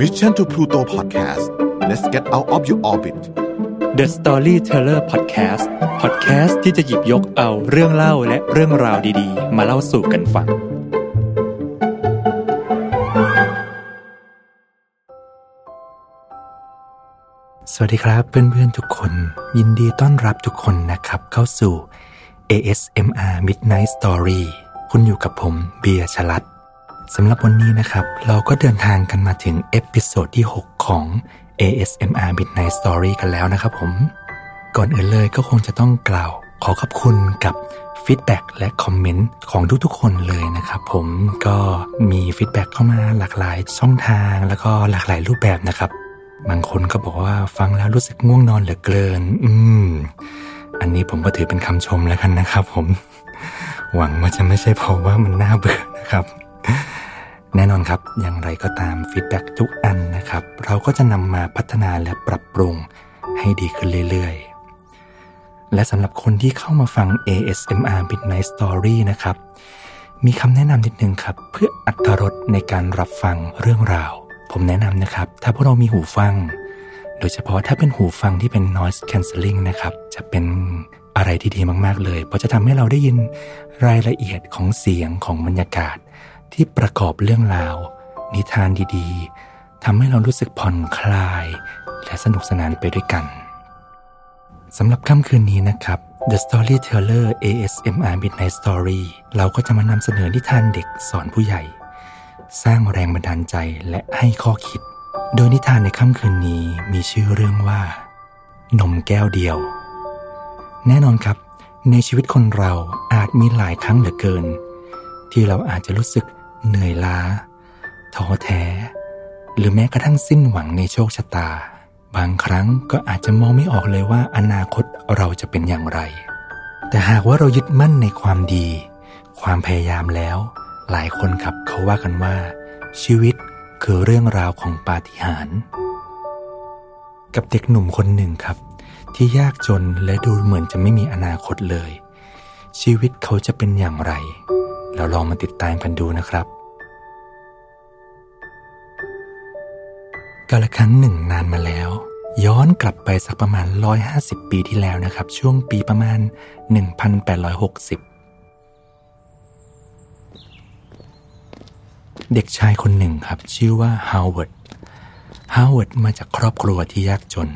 Mission to Pluto Podcast let's get out of your orbit The Storyteller Podcast Podcast ที่จะหยิบยกเอาเรื่องเล่าและเรื่องราวดีๆ มาเล่าสู่กันฟัง สวัสดีครับเพื่อนๆทุกคน ยินดีต้อนรับทุกคนนะครับเข้าสู่ ASMR Midnight Story คุณอยู่กับผมเบียร์ชลัด สำหรับวันนี้นะครับ เราก็เดินทางกันมาถึง episode ที่ 6 ของ ASMR Midnight Story กันแล้วนะครับผม ก่อนอื่นเลยก็คงจะต้องกล่าวขอขอบคุณกับ feedback และ comment ของทุกๆคนเลยนะครับผมก็มี feedback เข้ามาหลากหลายช่องทางแล้วก็หลากหลายรูปแบบนะครับ บางคนก็บอกว่าฟังแล้วรู้สึกง่วงนอนเหลือเกิน อืม อันนี้ผมก็ถือเป็นคำชมแล้วกันนะครับผม หวังว่าจะไม่ใช่เพราะว่ามันน่าเบื่อนะครับ แน่นอนครับ อย่างไรก็ตามฟีดแบ็กทุกอันนะครับ เราก็จะนำมาพัฒนาและปรับปรุงให้ดีขึ้นเรื่อยๆ และสำหรับคนที่เข้ามาฟัง ASMR Midnight Story นะครับ มีคำแนะนำนิดนึงครับ เพื่ออัตรรสในการรับฟังเรื่องราว ผมแนะนำนะครับ ถ้าพวกเรามีหูฟัง โดยเฉพาะถ้าเป็นหูฟังที่เป็น noise cancelling นะครับ จะเป็นอะไรที่ดีมากๆเลย เพราะจะทำให้เราได้ยินรายละเอียดของเสียงของบรรยากาศ ที่ประกอบเรื่องราว นิทานดีๆทำให้เรารู้สึกผ่อนคลาย และสนุกสนานไปด้วยกันสำหรับค่ำคืนนี้นะครับ The Storyteller ASMR Midnight Story เราก็จะมานำเสนอนิทานเด็กสอนผู้ใหญ่ สร้างแรงบันดาลใจและให้ข้อคิด โดยนิทานในค่ำคืนนี้มีชื่อเรื่องว่า นมแก้วเดียว แน่นอนครับ ในชีวิตคนเราอาจมีหลายครั้งเหลือเกิน ที่เราอาจจะรู้สึก เหนื่อยล้าท้อแท้ หรือแม้กระทั่งสิ้นหวังในโชคชะตา บางครั้งก็อาจจะมองไม่ออกเลยว่าอนาคตเราจะเป็นอย่างไร แต่หากว่าเรายึดมั่นในความดี ความพยายามแล้ว หลายคนครับเขาว่ากันว่า ชีวิตคือเรื่องราวของปาฏิหาริย์กับเด็กหนุ่มคนหนึ่งครับ ที่ยากจนและดูเหมือนจะไม่มีอนาคตเลย ชีวิตเขาจะเป็นอย่างไร เราลองมาติดตามกันดูนะครับ กาลครั้งหนึ่งนานมาแล้ว ย้อนกลับไปสักประมาณ 150 ปีที่แล้วนะครับ ช่วงปีประมาณ 1860เด็กชายคนหนึ่งครับ ชื่อว่าฮาวเวิร์ด ฮาวเวิร์ดมาจากครอบครัวที่ยากจน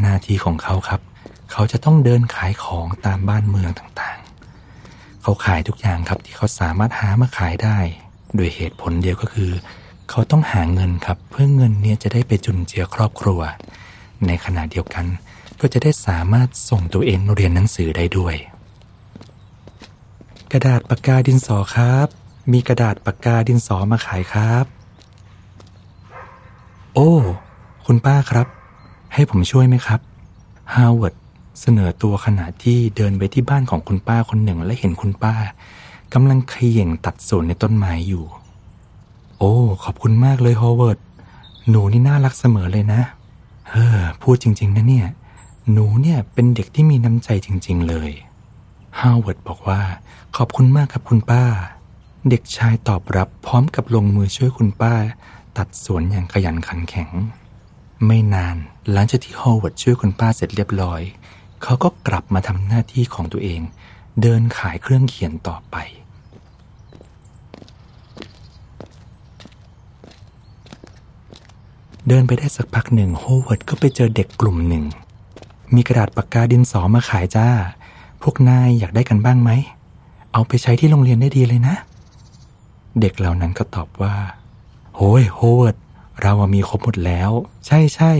หน้าที่ของเขาครับ เขาจะต้องเดินขายของตามบ้านเมืองต่าง เขาขายทุกอย่างครับที่เขาสามารถหามาขายได้ โดยเหตุผลเดียวก็คือ เขาต้องหาเงินครับ เพื่อเงินเนี่ยจะได้ไปจุนเจือครอบครัว ในขณะเดียวกัน ก็จะได้สามารถส่งตัวเองเรียนหนังสือได้ด้วย กระดาษปากกาดินสอครับ มีกระดาษปากกาดินสอมาขายครับ โอ้ คุณป้าครับ ให้ผมช่วยไหมครับฮาวเวิร์ด เสนอตัวขณะที่เดินไปที่บ้านของคุณป้าคนหนึ่งและเห็นคุณป้ากำลังเขย่งตัดสวนในต้นไม้อยู่ โอ้ ขอบคุณมากเลยฮาวเวิร์ด หนูนี่น่ารักเสมอเลยนะเฮ้อพูดจริง ๆ นะเนี่ย หนูเนี่ยเป็นเด็กที่มีน้ำใจจริง ๆ เลยฮาวเวิร์ดบอกว่า ขอบคุณมากครับคุณป้า เด็กชายตอบรับพร้อมกับลงมือช่วยคุณป้า ตัดสวนอย่างขยันขันแข็ง ไม่นานหลังจากที่ฮาวเวิร์ดช่วยคุณป้าเสร็จเรียบร้อย เขาก็กลับมาทำหน้าที่ของตัวเอง เดินขายเครื่องเขียนต่อไป เดินไปได้สักพักหนึ่งโฮเวิร์ดก็ไปเจอเด็กกลุ่มหนึ่ง มีกระดาษปากกาดินสอมาขายจ้า พวกนายอยากได้กันบ้างไหม เอาไปใช้ที่โรงเรียนได้ดีเลยนะ เด็กเหล่านั้นก็ตอบว่าโฮ้ยโฮเวิร์ดเรามีครบหมดแล้ว ใช่ใช่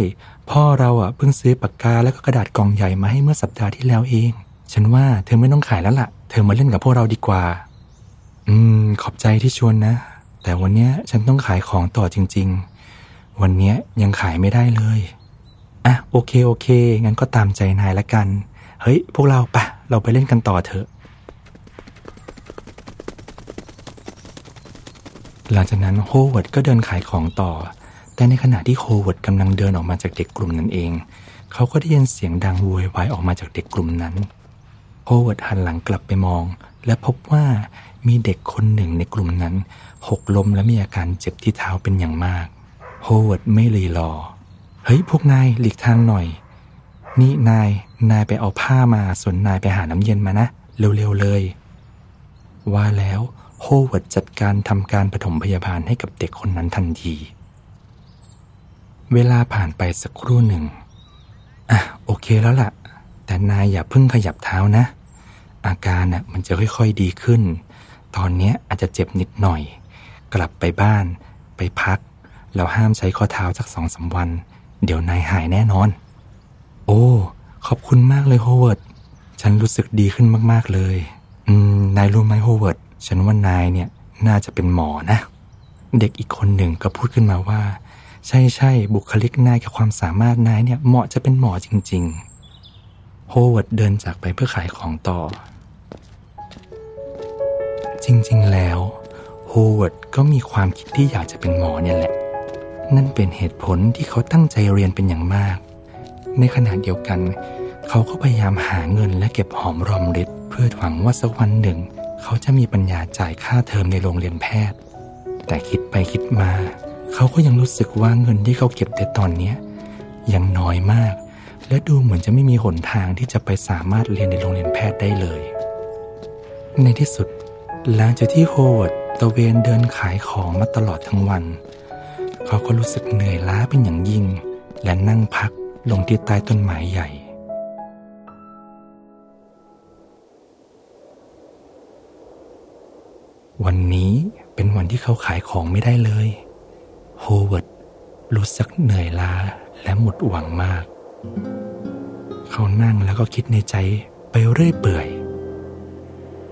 พ่อเราอะเพิ่งซื้อปากกาแล้วก็กระดาษกล่องใหญ่มาให้เมื่อสัปดาห์ที่แล้วเอง ฉันว่าเธอไม่ต้องขายแล้วล่ะ เธอมาเล่นกับพวกเราดีกว่า อืม ขอบใจที่ชวนนะ แต่วันเนี้ยฉันต้องขายของต่อจริง ๆ วันเนี้ยยังขายไม่ได้เลย อะโอเคโอเค งั้นก็ตามใจนายละกัน เฮ้ย พวกเราปะเราไปเล่นกันต่อเถอะหลังจากนั้นโฮเวิร์ดก็เดินขายของต่อ แต่ในขณะที่โฮเวิร์ดกำลังเดินออกมาจากเด็กกลุ่มนั้นเอง เขาก็ได้ยินเสียงดังโวยวายออกมาจากเด็กกลุ่มนั้นโฮเวิร์ดหันหลังกลับไปมอง และพบว่ามีเด็กคนหนึ่งในกลุ่มนั้น หกล้มและมีอาการเจ็บที่เท้าเป็นอย่างมากโฮเวิร์ดไม่รีรอ เฮ้ย พวกนายหลีกทางหน่อย นี่นาย นายไปเอาผ้ามาส่วนนายไปหาน้ำเย็นมานะ เร็วๆเลย ว่าแล้วโฮเวิร์ดจัดการทำการปฐมพยาบาลให้กับเด็กคนนั้นทันที เวลาผ่านไปสักครู่หนึ่ง อะโอเคแล้วล่ะ แต่นายอย่าเพิ่งขยับเท้านะ อาการน่ะมันจะค่อยๆดีขึ้น ตอนเนี้ยอาจจะเจ็บนิดหน่อย กลับไปบ้าน ไปพัก แล้วห้ามใช้ข้อเท้าสักสองสามวัน เดี๋ยวนายหายแน่นอน โอ้ ขอบคุณมากเลยโฮเวิร์ด ฉันรู้สึกดีขึ้นมากๆเลย อืม นายรู้ไหมโฮเวิร์ด ฉันว่านายเนี่ยน่าจะเป็นหมอนะ เด็กอีกคนหนึ่งก็พูดขึ้นมาว่า ใช่ใช่บุคลิกนายกับความสามารถนายเนี่ยเหมาะจะเป็นหมอจริง ๆ โฮเวิร์ดเดินจากไปเพื่อขายของต่อ จริง ๆ แล้วโฮเวิร์ดก็มีความคิดที่อยากจะเป็นหมอเนี่ยแหละ นั่นเป็นเหตุผลที่เขาตั้งใจเรียนเป็นอย่างมาก ในขณะเดียวกัน เขาก็พยายามหาเงินและเก็บหอมรอมริบเพื่อหวังว่าสักวันหนึ่ง เขาจะมีปัญญาจ่ายค่าเทอมในโรงเรียนแพทย์ แต่คิดไปคิดมา เขาก็ยังรู้สึกว่าเงินที่เขาเก็บในตอนนี้ยังน้อยมาก และดูเหมือนจะไม่มีหนทางที่จะไปสามารถเรียนในโรงเรียนแพทย์ได้เลย ในที่สุด หลังจากที่โฮเวิร์ดตะเวนเดินขายของมาตลอดทั้งวัน เขาก็รู้สึกเหนื่อยล้าเป็นอย่างยิ่ง และนั่งพักลงที่ใต้ต้นไม้ใหญ่วันนี้เป็นวันที่เขาขายของไม่ได้เลย โฮเวิร์ดรู้สึกเหนื่อยล้าและหมดหวังมาก เขานั่งแล้วก็คิดในใจไปเรื่อยเปื่อย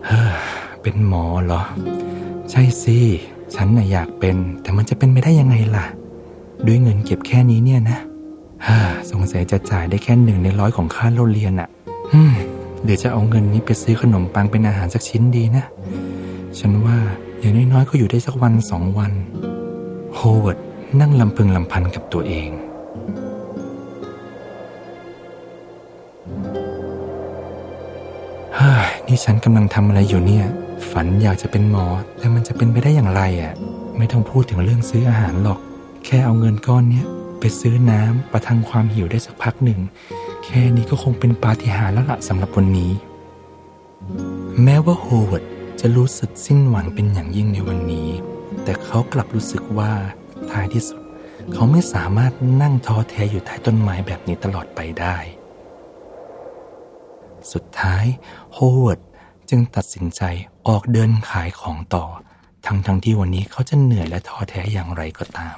เฮ้อ เป็นหมอเหรอ ใช่สิ ฉันน่ะอยากเป็น แต่มันจะเป็นไปได้ยังไงล่ะ ด้วยเงินเก็บแค่นี้เนี่ยนะฮ่าสงสัยจะจ่ายได้แค่หนึ่งในร้อยของค่าเราเรียนอะ่ะเดี๋ยวจะเอาเงินนี้ไปซื้อขนมปังเป็นอาหารสักชิ้นดีนะ ฉันว่าอย่างน้อยๆก็อยู่ได้สักวันสองวัน โฮเวิร์ดนั่งลำพึงลำพันกับตัวเอง เฮ้ย นี่ฉันกำลังทำอะไรอยู่เนี่ย ฝันอยากจะเป็นหมอ แต่มันจะเป็นไปได้อย่างไรอะ่ะ ไม่ต้องพูดถึงเรื่องซื้ออาหารหรอก แค่เอาเงินก้อนเนี้ยไปซื้อน้ำประทังความหิวได้สักพักหนึ่ง แค่นี้ก็คงเป็นปาฏิหาริย์แล้วละสำหรับวันนี้ แม้ว่าโฮเวิร์ด จะรู้สึกสิ้นหวังเป็นอย่างยิ่งในวันนี้ แต่เขากลับรู้สึกว่าท้ายที่สุด เขาไม่สามารถนั่งท้อแท้อยู่ใต้ต้นไม้แบบนี้ตลอดไปได้ สุดท้ายโฮเวิร์ดจึงตัดสินใจออกเดินขายของต่อ ทั้งทั้งที่วันนี้เขาจะเหนื่อยและท้อแท้อย่างไรก็ตาม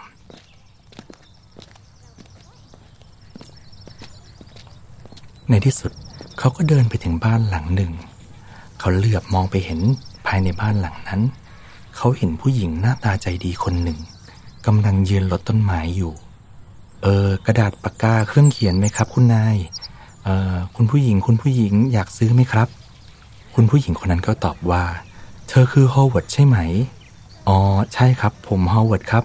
ในที่สุดเขาก็เดินไปถึงบ้านหลังหนึ่ง เขาเหลือบมองไปเห็น ภายในบ้านหลังนั้น เขาเห็นผู้หญิงหน้าตาใจดีคนหนึ่งกำลังยืนรดต้นไม้อยู่ เออ กระดาษปากกาเครื่องเขียนไหมครับ คุณนาย เออคุณผู้หญิงคุณผู้หญิงอยากซื้อไหมครับ คุณผู้หญิงคนนั้นก็ตอบว่า เธอคือฮอวเวิร์ดใช่ไหม อ๋อ ใช่ครับ ผมฮอวเวิร์ดครับ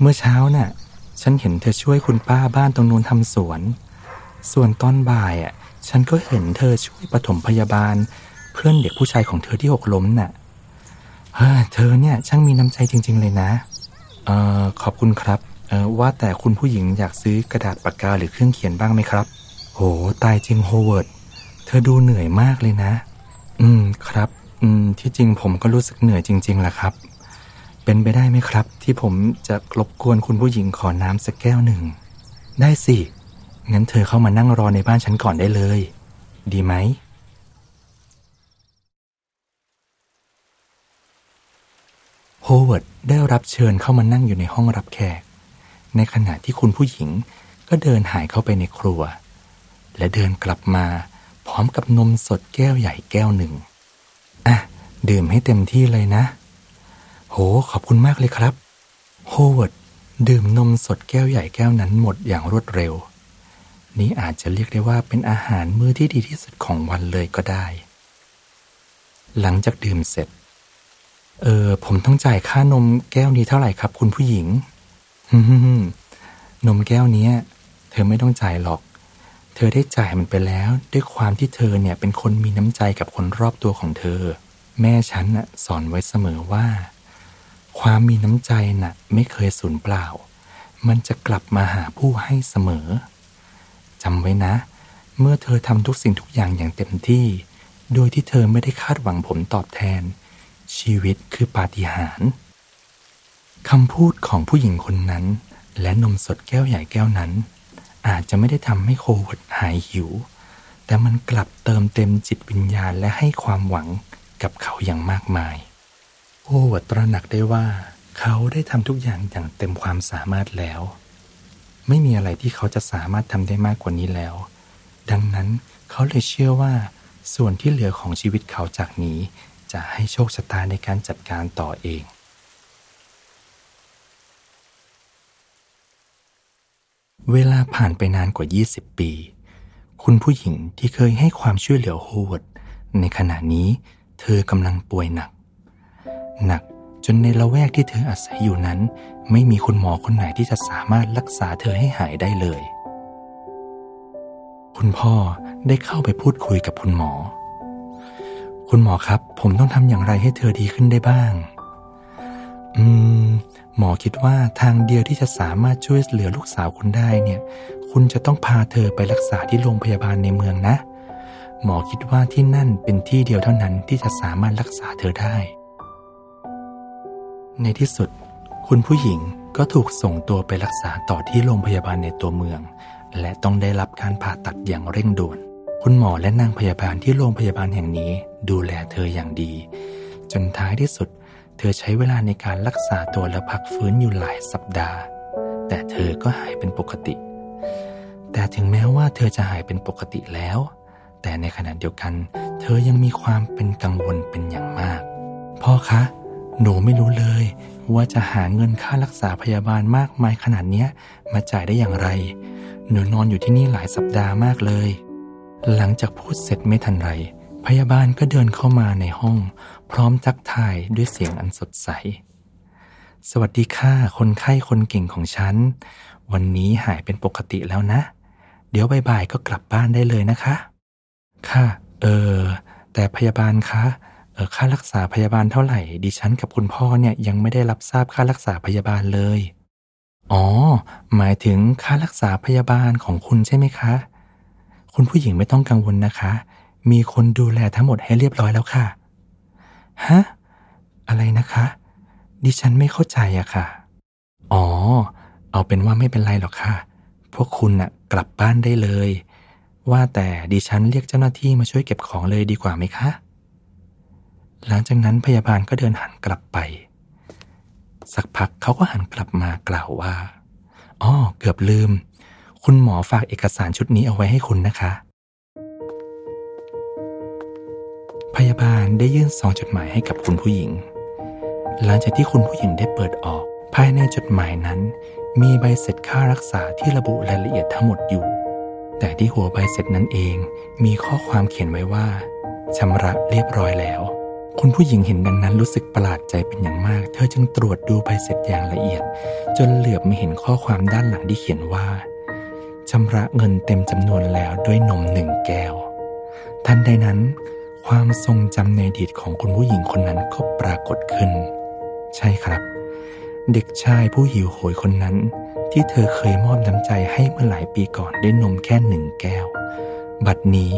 เมื่อเช้าน่ะ ฉันเห็นเธอช่วยคุณป้าบ้านตรงนู้นทำสวน ส่วนตอนบ่ายอะ ฉันก็เห็นเธอช่วยปฐมพยาบาล เพื่อนเด็กผู้ชายของเธอที่หกล้มน่ะเฮ้ยเธอเนี่ยช่างมีน้ำใจจริง ๆ เลยนะ เอ่อขอบคุณครับ เอ่อว่าแต่คุณผู้หญิงอยากซื้อกระดาษปากกาหรือเครื่องเขียนบ้างไหมครับ โห ตายจริงโฮเวิร์ด เธอดูเหนื่อยมากเลยนะ อืมครับ อืมที่จริงผมก็รู้สึกเหนื่อยจริงๆแหละครับ เป็นไปได้ไหมครับ ที่ผมจะรบกวนคุณผู้หญิงขอน้ำสักแก้วหนึ่ง ได้สิ งั้นเธอเข้ามานั่งรอในบ้านฉันก่อนได้เลย ดีไหม โฮ เวิร์ดได้รับเชิญเข้ามานั่งอยู่ในห้องรับแขก ในขณะที่คุณผู้หญิงก็เดินหายเข้าไปในครัว และเดินกลับมาพร้อมกับนมสดแก้วใหญ่แก้วหนึ่ง อะ ดื่มให้เต็มที่เลยนะ โห ขอบคุณมากเลยครับ โฮเวิร์ดดื่มนมสดแก้วใหญ่แก้วนั้นหมดอย่างรวดเร็ว นี่อาจจะเรียกได้ว่าเป็นอาหารมื้อที่ดีที่สุดของวันเลยก็ได้ หลังจากดื่มเสร็จ เออผมต้องจ่ายค่านมแก้วนี้เท่าไหร่ครับ คุณผู้หญิงนมแก้วนี้เธอไม่ต้องจ่ายหรอก เธอได้จ่ายมันไปแล้ว ด้วยความที่เธอเนี่ยเป็นคนมีน้ำใจกับคนรอบตัวของเธอ แม่ฉันน่ะสอนไว้เสมอว่า ความมีน้ำใจน่ะ ไม่เคยสูญเปล่า มันจะกลับมาหาผู้ให้เสมอจำไว้นะ เมื่อเธอทำทุกสิ่งทุกอย่างอย่างเต็มที่ โดยที่เธอไม่ได้คาดหวังผลตอบแทน ชีวิตคือปาฏิหาริย์คำพูดของผู้หญิงคนนั้น และนมสดแก้วใหญ่แก้วนั้น อาจจะไม่ได้ทำให้โควิดหายหิว แต่มันกลับเติมเต็มจิตวิญญาณและให้ความหวังกับเขาอย่างมากมาย โอวัตระหนักได้ว่า เขาได้ทำทุกอย่างอย่างเต็มความสามารถแล้ว ไม่มีอะไรที่เขาจะสามารถทำได้มากกว่านี้แล้ว ดังนั้นเขาเลยเชื่อว่า ส่วนที่เหลือของชีวิตเขาจากนี้ จะให้โชคชะตาในการจัดการต่อเองเวลาผ่านไปนานกว่า 20 ปี คุณผู้หญิงที่เคยให้ความช่วยเหลือโฮวดในขณะนี้เธอกำลังป่วยหนัก หนักจนในละแวกที่เธออาศัยอยู่นั้น ไม่มีคุณหมอคนไหนที่จะสามารถรักษาเธอให้หายได้เลย คุณพ่อได้เข้าไปพูดคุยกับคุณหมอ คุณหมอครับ ผมต้องทำอย่างไรให้เธอดีขึ้นได้บ้าง อืม หมอคิดว่าทางเดียวที่จะสามารถช่วยเหลือลูกสาวคุณได้เนี่ย คุณจะต้องพาเธอไปรักษาที่โรงพยาบาลในเมืองนะ หมอคิดว่าที่นั่นเป็นที่เดียวเท่านั้นที่จะสามารถรักษาเธอได้ ในที่สุด คุณผู้หญิงก็ถูกส่งตัวไปรักษาต่อที่โรงพยาบาลในตัวเมือง และต้องได้รับการผ่าตัดอย่างเร่งด่วน คุณหมอและนางพยาบาลที่โรงพยาบาลแห่งนี้ดูแลเธออย่างดี จนท้ายที่สุด เธอใช้เวลาในการรักษาตัวและพักฟื้นอยู่หลายสัปดาห์ แต่เธอก็หายเป็นปกติ แต่ถึงแม้ว่าเธอจะหายเป็นปกติแล้ว แต่ในขณะเดียวกัน เธอยังมีความเป็นกังวลเป็นอย่างมาก พ่อคะ หนูไม่รู้เลย ว่าจะหาเงินค่ารักษาพยาบาลมากมายขนาดเนี้ยมาจ่ายได้อย่างไร หนูนอนอยู่ที่นี่หลายสัปดาห์มากเลย หลังจากพูดเสร็จไม่ทันไร พยาบาลก็เดินเข้ามาในห้อง พร้อมทักทายด้วยเสียงอันสดใส สวัสดีค่ะ คนไข้คนเก่งของฉัน วันนี้หายเป็นปกติแล้วนะ เดี๋ยวบ่ายๆก็กลับบ้านได้เลยนะคะ ค่ะ เออ แต่พยาบาลคะเออค่ารักษาพยาบาลเท่าไหร่ ดิฉันกับคุณพ่อเนี่ยยังไม่ได้รับทราบค่ารักษาพยาบาลเลย อ๋อ หมายถึงค่ารักษาพยาบาลของคุณใช่ไหมคะ คุณผู้หญิงไม่ต้องกังวลนะคะ มีคนดูแลทั้งหมดให้เรียบร้อยแล้วค่ะ ฮะ อะไรนะคะ ดิฉันไม่เข้าใจอะค่ะ อ๋อ เอาเป็นว่าไม่เป็นไรหรอกค่ะ พวกคุณน่ะกลับบ้านได้เลย ว่าแต่ดิฉันเรียกเจ้าหน้าที่มาช่วยเก็บของเลยดีกว่าไหมคะ หลังจากนั้นพยาบาลก็เดินหันกลับไป สักพักเขาก็หันกลับมากล่าวว่า อ๋อ เกือบลืม คุณหมอฝากเอกสารชุดนี้เอาไว้ให้คุณนะคะ พยาบาลได้ยื่นซองจดหมายให้กับคุณผู้หญิง หลังจากที่คุณผู้หญิงได้เปิดออก ภายในจดหมายนั้น มีใบเสร็จค่ารักษาที่ระบุรายละเอียดทั้งหมดอยู่ แต่ที่หัวใบเสร็จนั้นเองมีข้อความเขียนไว้ว่าชำระเรียบร้อยแล้ว คุณผู้หญิงเห็นดังนั้นรู้สึกประหลาดใจเป็นอย่างมาก เธอจึงตรวจดูใบเสร็จอย่างละเอียด จนเหลือบไม่เห็นข้อความด้านหลังที่เขียนว่า ชำระเงินเต็มจำนวนแล้วด้วยนมหนึ่งแก้ว ทันใดนั้น ความทรงจำในอดีตของคุณผู้หญิงคนนั้นก็ปรากฏขึ้น ใช่ครับ เด็กชายผู้หิวโหยคนนั้น ที่เธอเคยมอบน้ำใจให้เมื่อหลายปีก่อนด้วยนมแค่หนึ่งแก้ว บัดนี้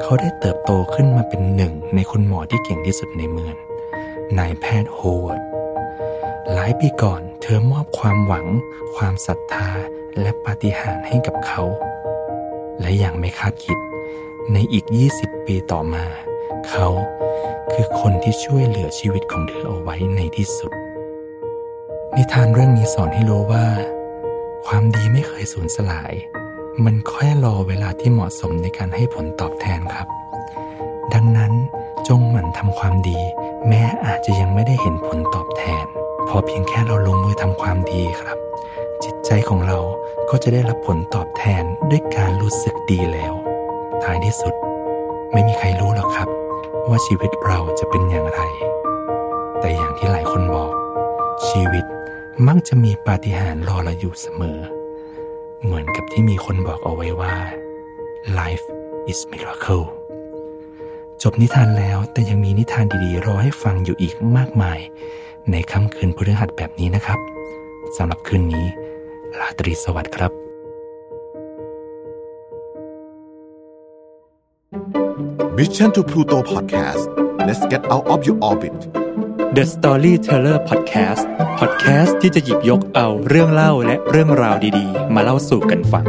เขาได้เติบโตขึ้นมาเป็นหนึ่งในคุณหมอที่เก่งที่สุดในเมืองนายแพทย์โฮวาร์ดหลายปีก่อนเธอมอบความหวัง ความศรัทธา และปาฏิหาริย์ให้กับเขา และอย่างไม่คาดคิด ในอีก 20 ปีต่อมา เขาคือคนที่ช่วยเหลือชีวิตของเธอเอาไว้ในที่สุด นิทานเรื่องนี้สอนให้รู้ว่า ความดีไม่เคยสูญสลาย มันแค่รอเวลาที่เหมาะสมในการให้ผลตอบแทนครับ ดังนั้นจงหมั่นทำความดี แม้อาจจะยังไม่ได้เห็นผลตอบแทน พอเพียงแค่เราลงมือทำความดีครับ จิตใจของเราก็จะได้รับผลตอบแทนด้วยการรู้สึกดีแล้ว ท้ายที่สุด ไม่มีใครรู้หรอกครับ ว่าชีวิตเราจะเป็นอย่างไร แต่อย่างที่หลายคนบอก ชีวิตมักจะมีปาฏิหาริย์รอเราอยู่เสมอ เหมือนกับที่มีคนบอกเอาไว้ว่า life is miracle จบนิทานแล้วแต่ยังมีนิทานดีๆ รอให้ฟังอยู่อีกมากมาย ในค่ำคืนพฤหัสแบบนี้นะครับ สำหรับคืนนี้ ลาตรีสวัสดิ์ครับ Mission to Pluto Podcast let's get out of your orbit The Storyteller Podcast Podcast ที่จะหยิบยกเอาเรื่องเล่าและเรื่องราวดีๆ มาเล่าสู่กันฟัง